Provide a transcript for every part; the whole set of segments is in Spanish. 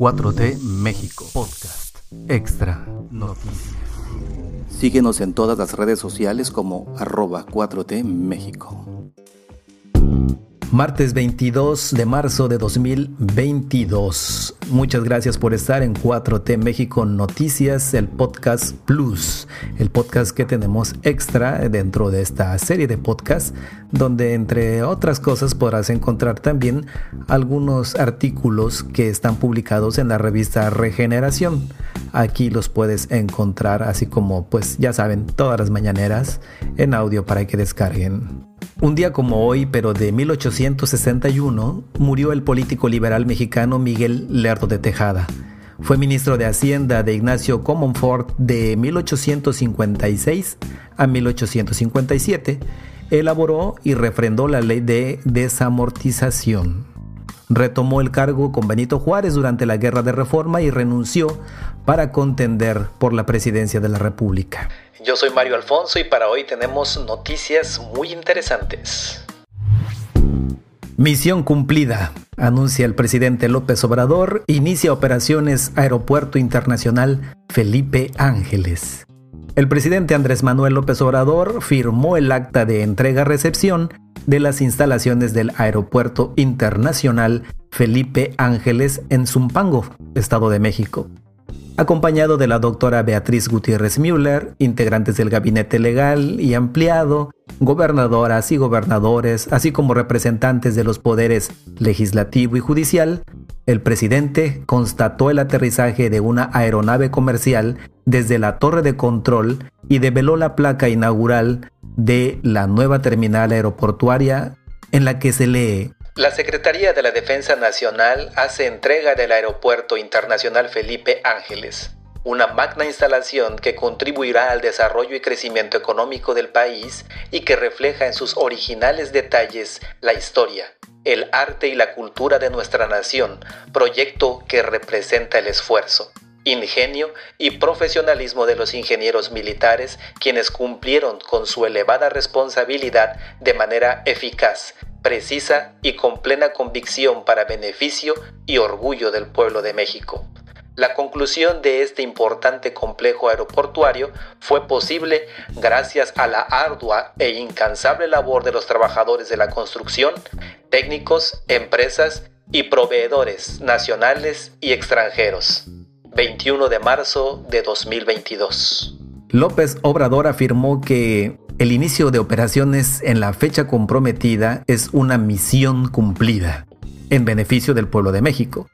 4T México Podcast Extra Noticias. Síguenos en todas las redes sociales como arroba 4T México. Martes 22 de marzo de 2022. Muchas gracias por estar en 4T México Noticias, el podcast Plus, el podcast que tenemos extra dentro de esta serie de podcasts, donde entre otras cosas podrás encontrar también algunos artículos que están publicados en la revista Regeneración. Aquí los puedes encontrar, así como pues ya saben, todas las mañaneras en audio para que descarguen. Un día como hoy, pero de 1861, murió el político liberal mexicano Miguel Lerdo de Tejada. Fue ministro de Hacienda de Ignacio Comonfort de 1856 a 1857. Elaboró y refrendó la ley de desamortización. Retomó el cargo con Benito Juárez durante la Guerra de Reforma y renunció para contender por la presidencia de la República. Yo soy Mario Alfonso y para hoy tenemos noticias muy interesantes. Misión cumplida, anuncia el presidente López Obrador, inicia operaciones Aeropuerto Internacional Felipe Ángeles. El presidente Andrés Manuel López Obrador firmó el acta de entrega-recepción de las instalaciones del Aeropuerto Internacional Felipe Ángeles en Zumpango, Estado de México acompañado de la doctora Beatriz Gutiérrez Müller, integrantes del gabinete legal y ampliado, gobernadoras y gobernadores, así como representantes de los poderes legislativo y judicial, el presidente constató el aterrizaje de una aeronave comercial desde la torre de control y develó la placa inaugural de la nueva terminal aeroportuaria en la que se lee la Secretaría de la Defensa Nacional hace entrega del Aeropuerto Internacional Felipe Ángeles, una magna instalación que contribuirá al desarrollo y crecimiento económico del país y que refleja en sus originales detalles la historia, el arte y la cultura de nuestra nación, proyecto que representa el esfuerzo, ingenio y profesionalismo de los ingenieros militares quienes cumplieron con su elevada responsabilidad de manera eficaz, precisa y con plena convicción para beneficio y orgullo del pueblo de México. La conclusión de este importante complejo aeroportuario fue posible gracias a la ardua e incansable labor de los trabajadores de la construcción, técnicos, empresas y proveedores nacionales y extranjeros. 21 de marzo de 2022. López Obrador afirmó que el inicio de operaciones en la fecha comprometida es una misión cumplida en beneficio del pueblo de México.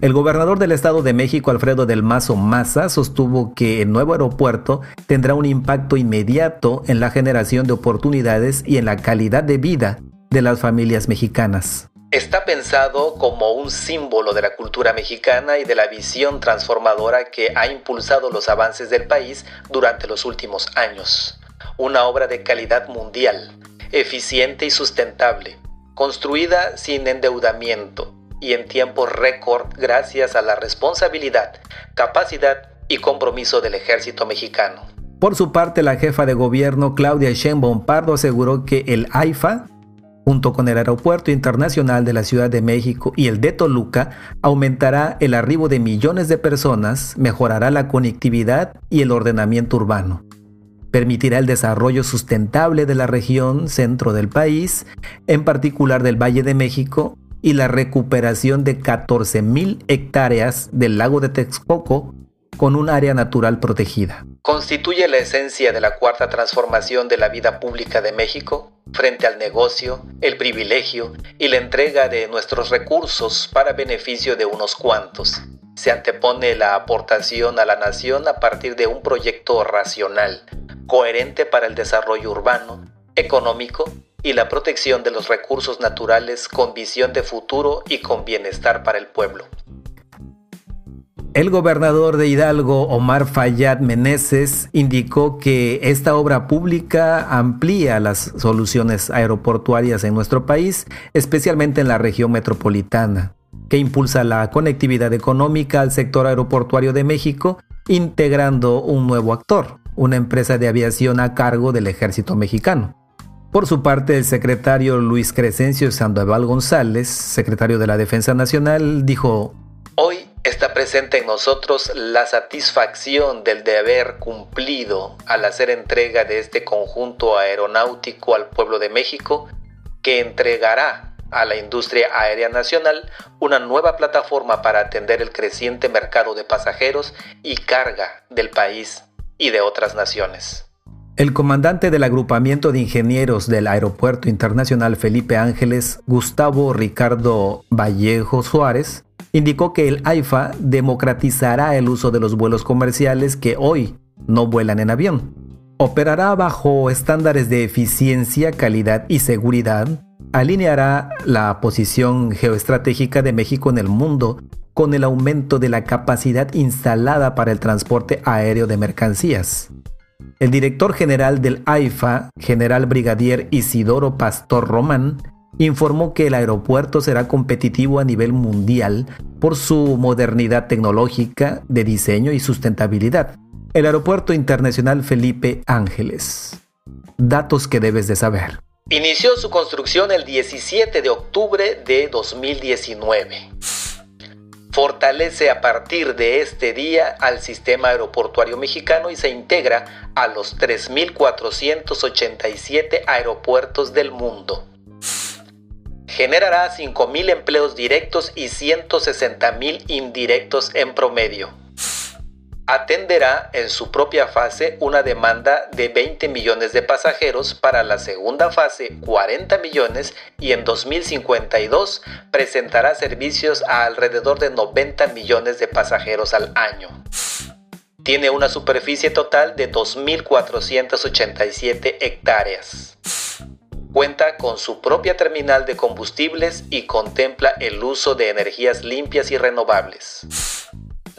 El gobernador del Estado de México, Alfredo del Mazo Maza, sostuvo que el nuevo aeropuerto tendrá un impacto inmediato en la generación de oportunidades y en la calidad de vida de las familias mexicanas. Está pensado como un símbolo de la cultura mexicana y de la visión transformadora que ha impulsado los avances del país durante los últimos años una obra de calidad mundial, eficiente y sustentable, construida sin endeudamiento y en tiempo récord gracias a la responsabilidad, capacidad y compromiso del ejército mexicano. Por su parte, la jefa de gobierno Claudia Sheinbaum Pardo aseguró que el AIFA, junto con el Aeropuerto Internacional de la Ciudad de México y el de Toluca, aumentará el arribo de millones de personas, mejorará la conectividad y el ordenamiento urbano. Permitirá el desarrollo sustentable de la región centro del país, en particular del Valle de México, y la recuperación de 14.000 hectáreas del lago de Texcoco con un área natural protegida. Constituye la esencia de la cuarta transformación de la vida pública de México frente al negocio, el privilegio y la entrega de nuestros recursos para beneficio de unos cuantos. Se antepone la aportación a la nación a partir de un proyecto racional, coherente para el desarrollo urbano, económico y la protección de los recursos naturales con visión de futuro y con bienestar para el pueblo. El gobernador de Hidalgo, Omar Fayad Meneses, indicó que esta obra pública amplía las soluciones aeroportuarias en nuestro país, especialmente en la región metropolitana, que impulsa la conectividad económica al sector aeroportuario de México, integrando un nuevo actor, una empresa de aviación a cargo del ejército mexicano. Por su parte, el secretario Luis Crescencio Sandoval González, secretario de la Defensa Nacional, dijo, Hoy está presente en nosotros la satisfacción del deber cumplido al hacer entrega de este conjunto aeronáutico al pueblo de México, que entregará a la industria aérea nacional una nueva plataforma para atender el creciente mercado de pasajeros y carga del país y de otras naciones. El comandante del agrupamiento de ingenieros del Aeropuerto Internacional Felipe Ángeles, Gustavo Ricardo Vallejo Suárez, indicó que el AIFA democratizará el uso de los vuelos comerciales que hoy no vuelan en avión. Operará bajo estándares de eficiencia, calidad y seguridad. Alineará la posición geoestratégica de México en el mundo con el aumento de la capacidad instalada para el transporte aéreo de mercancías. El director general del AIFA, general brigadier Isidoro Pastor Román, informó que el aeropuerto será competitivo a nivel mundial por su modernidad tecnológica, de diseño y sustentabilidad. El Aeropuerto Internacional Felipe Ángeles. Datos que debes de saber. Inició su construcción el 17 de octubre de 2019 fortalece a partir de este día al sistema aeroportuario mexicano y se integra a los 3.487 aeropuertos del mundo. Generará 5.000 empleos directos y 160.000 indirectos en promedio atenderá en su propia fase una demanda de 20 millones de pasajeros, para la segunda fase 40 millones y en 2052 presentará servicios a alrededor de 90 millones de pasajeros al año. Tiene una superficie total de 2.487 hectáreas. Cuenta con su propia terminal de combustibles y contempla el uso de energías limpias y renovables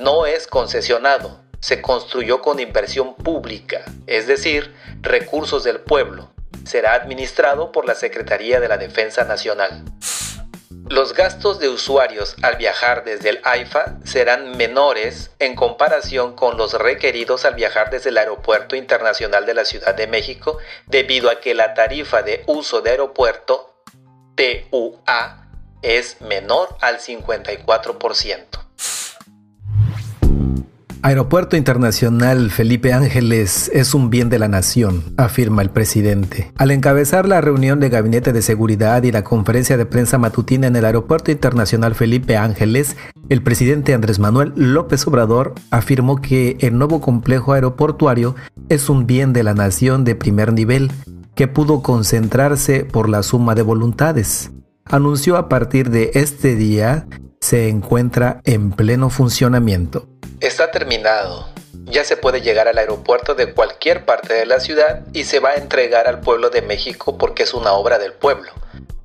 no es concesionado, se construyó con inversión pública, es decir, recursos del pueblo. Será administrado por la Secretaría de la Defensa Nacional. Los gastos de usuarios al viajar desde el AIFA serán menores en comparación con los requeridos al viajar desde el Aeropuerto Internacional de la Ciudad de México, debido a que la tarifa de uso de aeropuerto, TUA, es menor al 54%. Aeropuerto Internacional Felipe Ángeles es un bien de la nación, afirma el presidente. Al encabezar la reunión de Gabinete de Seguridad y la conferencia de prensa matutina en el Aeropuerto Internacional Felipe Ángeles, el presidente Andrés Manuel López Obrador afirmó que el nuevo complejo aeroportuario es un bien de la nación de primer nivel que pudo concentrarse por la suma de voluntades. Anunció a partir de este día se encuentra en pleno funcionamiento. Está terminado. Ya se puede llegar al aeropuerto de cualquier parte de la ciudad y se va a entregar al pueblo de México porque es una obra del pueblo,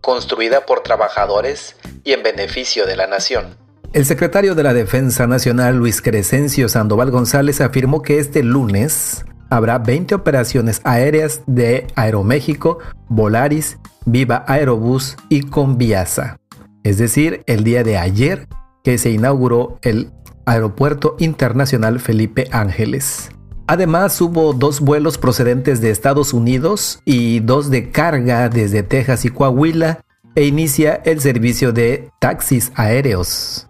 construida por trabajadores y en beneficio de la nación. El secretario de la Defensa Nacional, Luis Crescencio Sandoval González, afirmó que este lunes habrá 20 operaciones aéreas de Aeroméxico, Volaris, Viva Aerobús y Conviasa. Es decir, el día de ayer que se inauguró el Aeropuerto Internacional Felipe Ángeles. Además, hubo dos vuelos procedentes de Estados Unidos y dos de carga desde Texas y Coahuila e inicia el servicio de taxis aéreos.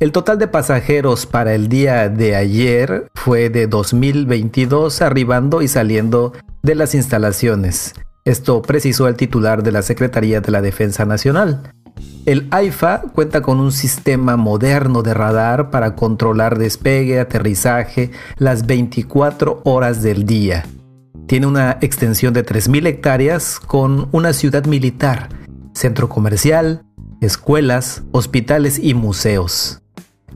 El total de pasajeros para el día de ayer fue de 2022 arribando y saliendo de las instalaciones. Esto precisó el titular de la Secretaría de la Defensa Nacional. El AIFA cuenta con un sistema moderno de radar para controlar despegue, aterrizaje las 24 horas del día. Tiene una extensión de 3.000 hectáreas con una ciudad militar, centro comercial, escuelas, hospitales y museos.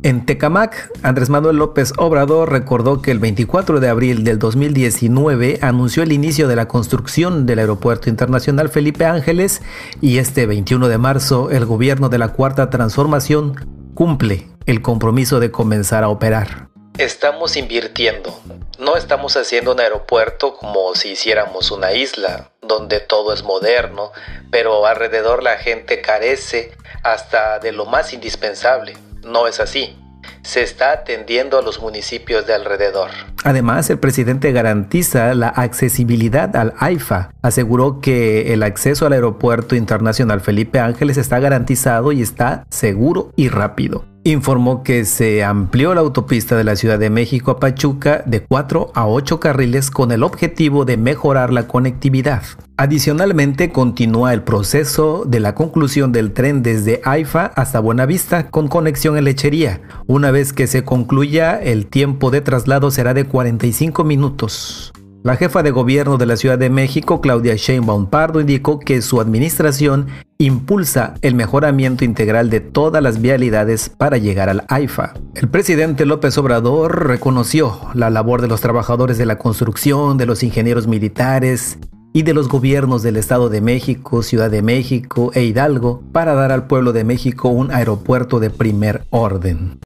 En Tecamac, Andrés Manuel López Obrador recordó que el 24 de abril del 2019 anunció el inicio de la construcción del Aeropuerto Internacional Felipe Ángeles y este 21 de marzo el gobierno de la Cuarta Transformación cumple el compromiso de comenzar a operar. Estamos invirtiendo, no estamos haciendo un aeropuerto como si hiciéramos una isla, donde todo es moderno, pero alrededor la gente carece hasta de lo más indispensable no es así. se está atendiendo a los municipios de alrededor. Además, el presidente garantiza la accesibilidad al AIFA. Aseguró que el acceso al aeropuerto internacional Felipe Ángeles está garantizado y está seguro y rápido informó que se amplió la autopista de la Ciudad de México a Pachuca de 4 a 8 carriles con el objetivo de mejorar la conectividad. Adicionalmente, continúa el proceso de la conclusión del tren desde AIFA hasta Buenavista con conexión en lechería. Una vez que se concluya, el tiempo de traslado será de 45 minutos. La jefa de gobierno de la Ciudad de México, Claudia Sheinbaum Pardo, indicó que su administración impulsa el mejoramiento integral de todas las vialidades para llegar al AIFA. El presidente López Obrador reconoció la labor de los trabajadores de la construcción, de los ingenieros militares y de los gobiernos del Estado de México, Ciudad de México e Hidalgo para dar al pueblo de México un aeropuerto de primer orden.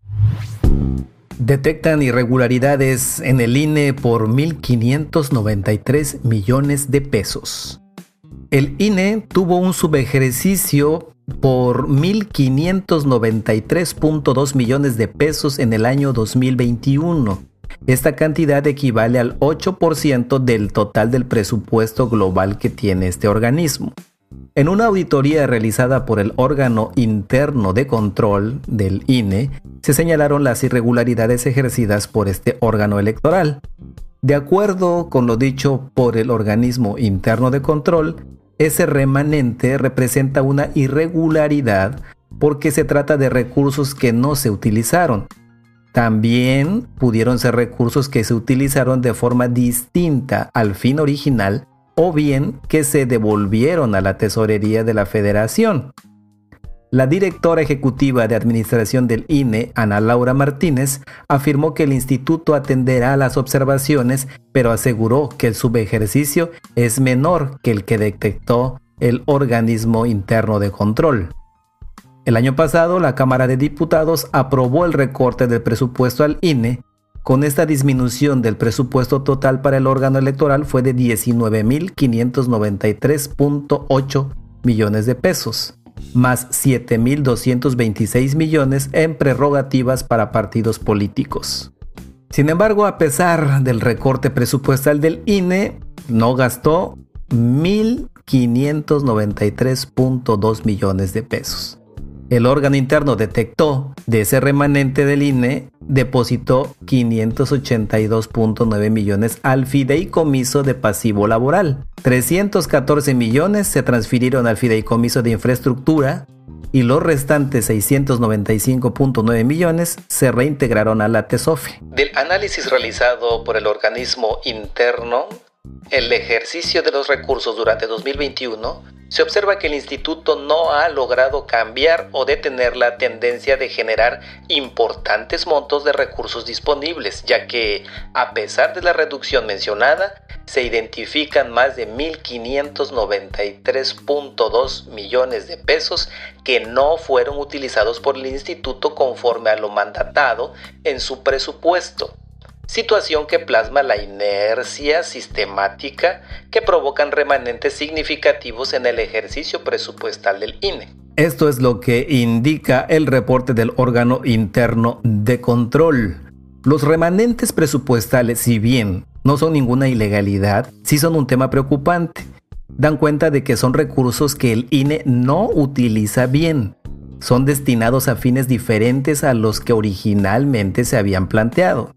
Detectan irregularidades en el INE por 1.593 millones de pesos. El INE tuvo un subejercicio por 1.593.2 millones de pesos en el año 2021. Esta cantidad equivale al 8% del total del presupuesto global que tiene este organismo. En una auditoría realizada por el órgano interno de control del INE, se señalaron las irregularidades ejercidas por este órgano electoral. De acuerdo con lo dicho por el organismo interno de control, ese remanente representa una irregularidad porque se trata de recursos que no se utilizaron. También pudieron ser recursos que se utilizaron de forma distinta al fin original o bien que se devolvieron a la tesorería de la federación. La directora ejecutiva de administración del INE, Ana Laura Martínez, afirmó que el instituto atenderá a las observaciones, pero aseguró que el subejercicio es menor que el que detectó el organismo interno de control. El año pasado, la Cámara de Diputados aprobó el recorte del presupuesto al INE con esta disminución del presupuesto total para el órgano electoral fue de 19.593.8 millones de pesos, más 7.226 millones en prerrogativas para partidos políticos. Sin embargo, a pesar del recorte presupuestal del INE, no gastó 1.593.2 millones de pesos. El órgano interno detectó de ese remanente del INE, depositó 582.9 millones al fideicomiso de pasivo laboral. 314 millones se transfirieron al fideicomiso de infraestructura y los restantes 695.9 millones se reintegraron a la TESOFE. Del análisis realizado por el organismo interno, el ejercicio de los recursos durante 2021 se observa que el instituto no ha logrado cambiar o detener la tendencia de generar importantes montos de recursos disponibles, ya que, a pesar de la reducción mencionada, se identifican más de 1.593.2 millones de pesos que no fueron utilizados por el instituto conforme a lo mandatado en su presupuesto situación que plasma la inercia sistemática que provocan remanentes significativos en el ejercicio presupuestal del INE. Esto es lo que indica el reporte del órgano interno de control. Los remanentes presupuestales, si bien no son ninguna ilegalidad, sí son un tema preocupante. Dan cuenta de que son recursos que el INE no utiliza bien. Son destinados a fines diferentes a los que originalmente se habían planteado.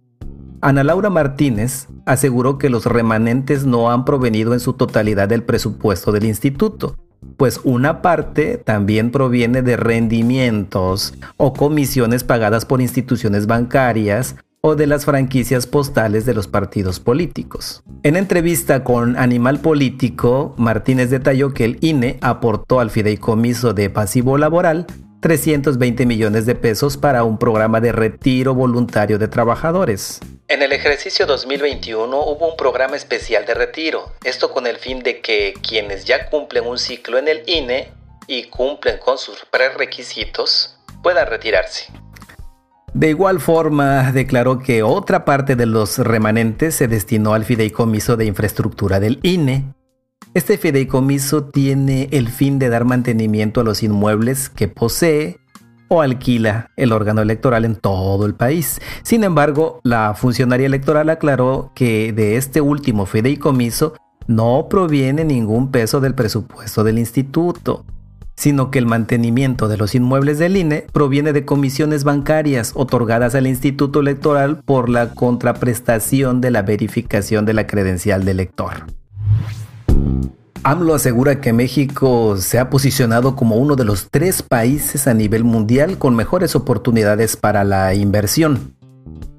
Ana Laura Martínez aseguró que los remanentes no han provenido en su totalidad del presupuesto del instituto, pues una parte también proviene de rendimientos o comisiones pagadas por instituciones bancarias o de las franquicias postales de los partidos políticos. En entrevista con Animal Político, Martínez detalló que el INE aportó al fideicomiso de pasivo laboral 320 millones de pesos para un programa de retiro voluntario de trabajadores. En el ejercicio 2021 hubo un programa especial de retiro, esto con el fin de que quienes ya cumplen un ciclo en el INE y cumplen con sus prerequisitos puedan retirarse. De igual forma, declaró que otra parte de los remanentes se destinó al fideicomiso de infraestructura del INE, este fideicomiso tiene el fin de dar mantenimiento a los inmuebles que posee o alquila el órgano electoral en todo el país. Sin embargo, la funcionaria electoral aclaró que de este último fideicomiso no proviene ningún peso del presupuesto del instituto, sino que el mantenimiento de los inmuebles del INE proviene de comisiones bancarias otorgadas al Instituto Electoral por la contraprestación de la verificación de la credencial del elector. AMLO asegura que México se ha posicionado como uno de los tres países a nivel mundial con mejores oportunidades para la inversión.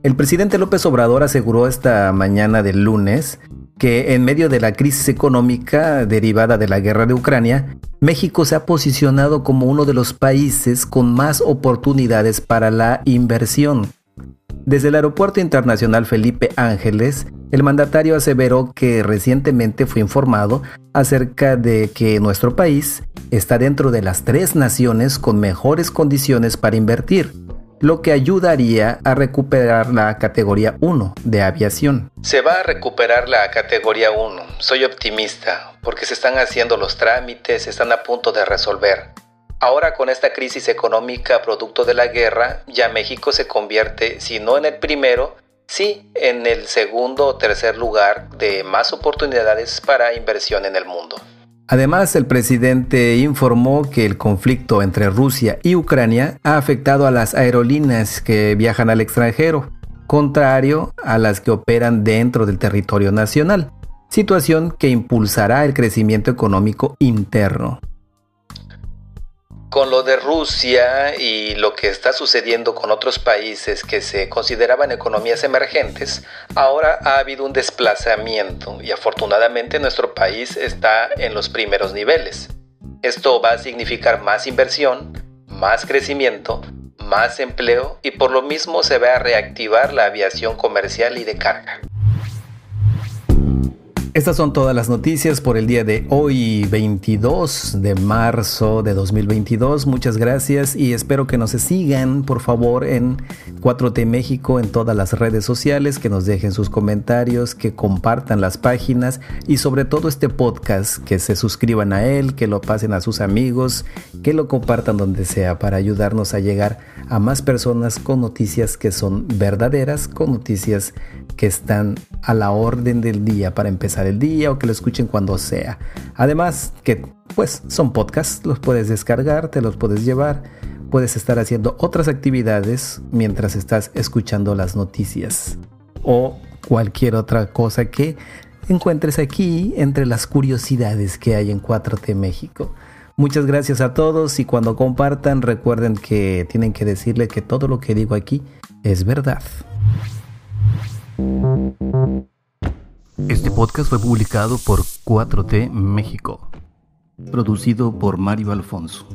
El presidente López Obrador aseguró esta mañana del lunes que en medio de la crisis económica derivada de la guerra de Ucrania, México se ha posicionado como uno de los países con más oportunidades para la inversión. Desde el Aeropuerto Internacional Felipe Ángeles, el mandatario aseveró que recientemente fue informado acerca de que nuestro país está dentro de las tres naciones con mejores condiciones para invertir, lo que ayudaría a recuperar la categoría 1 de aviación. Se va a recuperar la categoría 1, soy optimista, porque se están haciendo los trámites, están a punto de resolver. Ahora con esta crisis económica producto de la guerra, ya México se convierte, si no en el primero, sí en el segundo o tercer lugar de más oportunidades para inversión en el mundo. Además, el presidente informó que el conflicto entre Rusia y Ucrania ha afectado a las aerolíneas que viajan al extranjero, contrario a las que operan dentro del territorio nacional, situación que impulsará el crecimiento económico interno con lo de Rusia y lo que está sucediendo con otros países que se consideraban economías emergentes, ahora ha habido un desplazamiento y afortunadamente nuestro país está en los primeros niveles. Esto va a significar más inversión, más crecimiento, más empleo y por lo mismo se va a reactivar la aviación comercial y de carga. Estas son todas las noticias por el día de hoy, 22 de marzo de 2022. Muchas gracias y espero que nos sigan, por favor, en 4T México, en todas las redes sociales, que nos dejen sus comentarios, que compartan las páginas y sobre todo este podcast, que se suscriban a él, que lo pasen a sus amigos, que lo compartan donde sea para ayudarnos a llegar a más personas con noticias que son verdaderas, con noticias que están a la orden del día para empezar el día o que lo escuchen cuando sea. Además que pues son podcasts, los puedes descargar, te los puedes llevar, puedes estar haciendo otras actividades mientras estás escuchando las noticias o cualquier otra cosa que encuentres aquí entre las curiosidades que hay en 4T México. Muchas gracias a todos y cuando compartan recuerden que tienen que decirle que todo lo que digo aquí es verdad. Este podcast fue publicado por 4T México, producido por Mario Alfonso.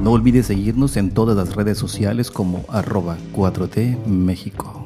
No olvides seguirnos en todas las redes sociales como arroba 4T México.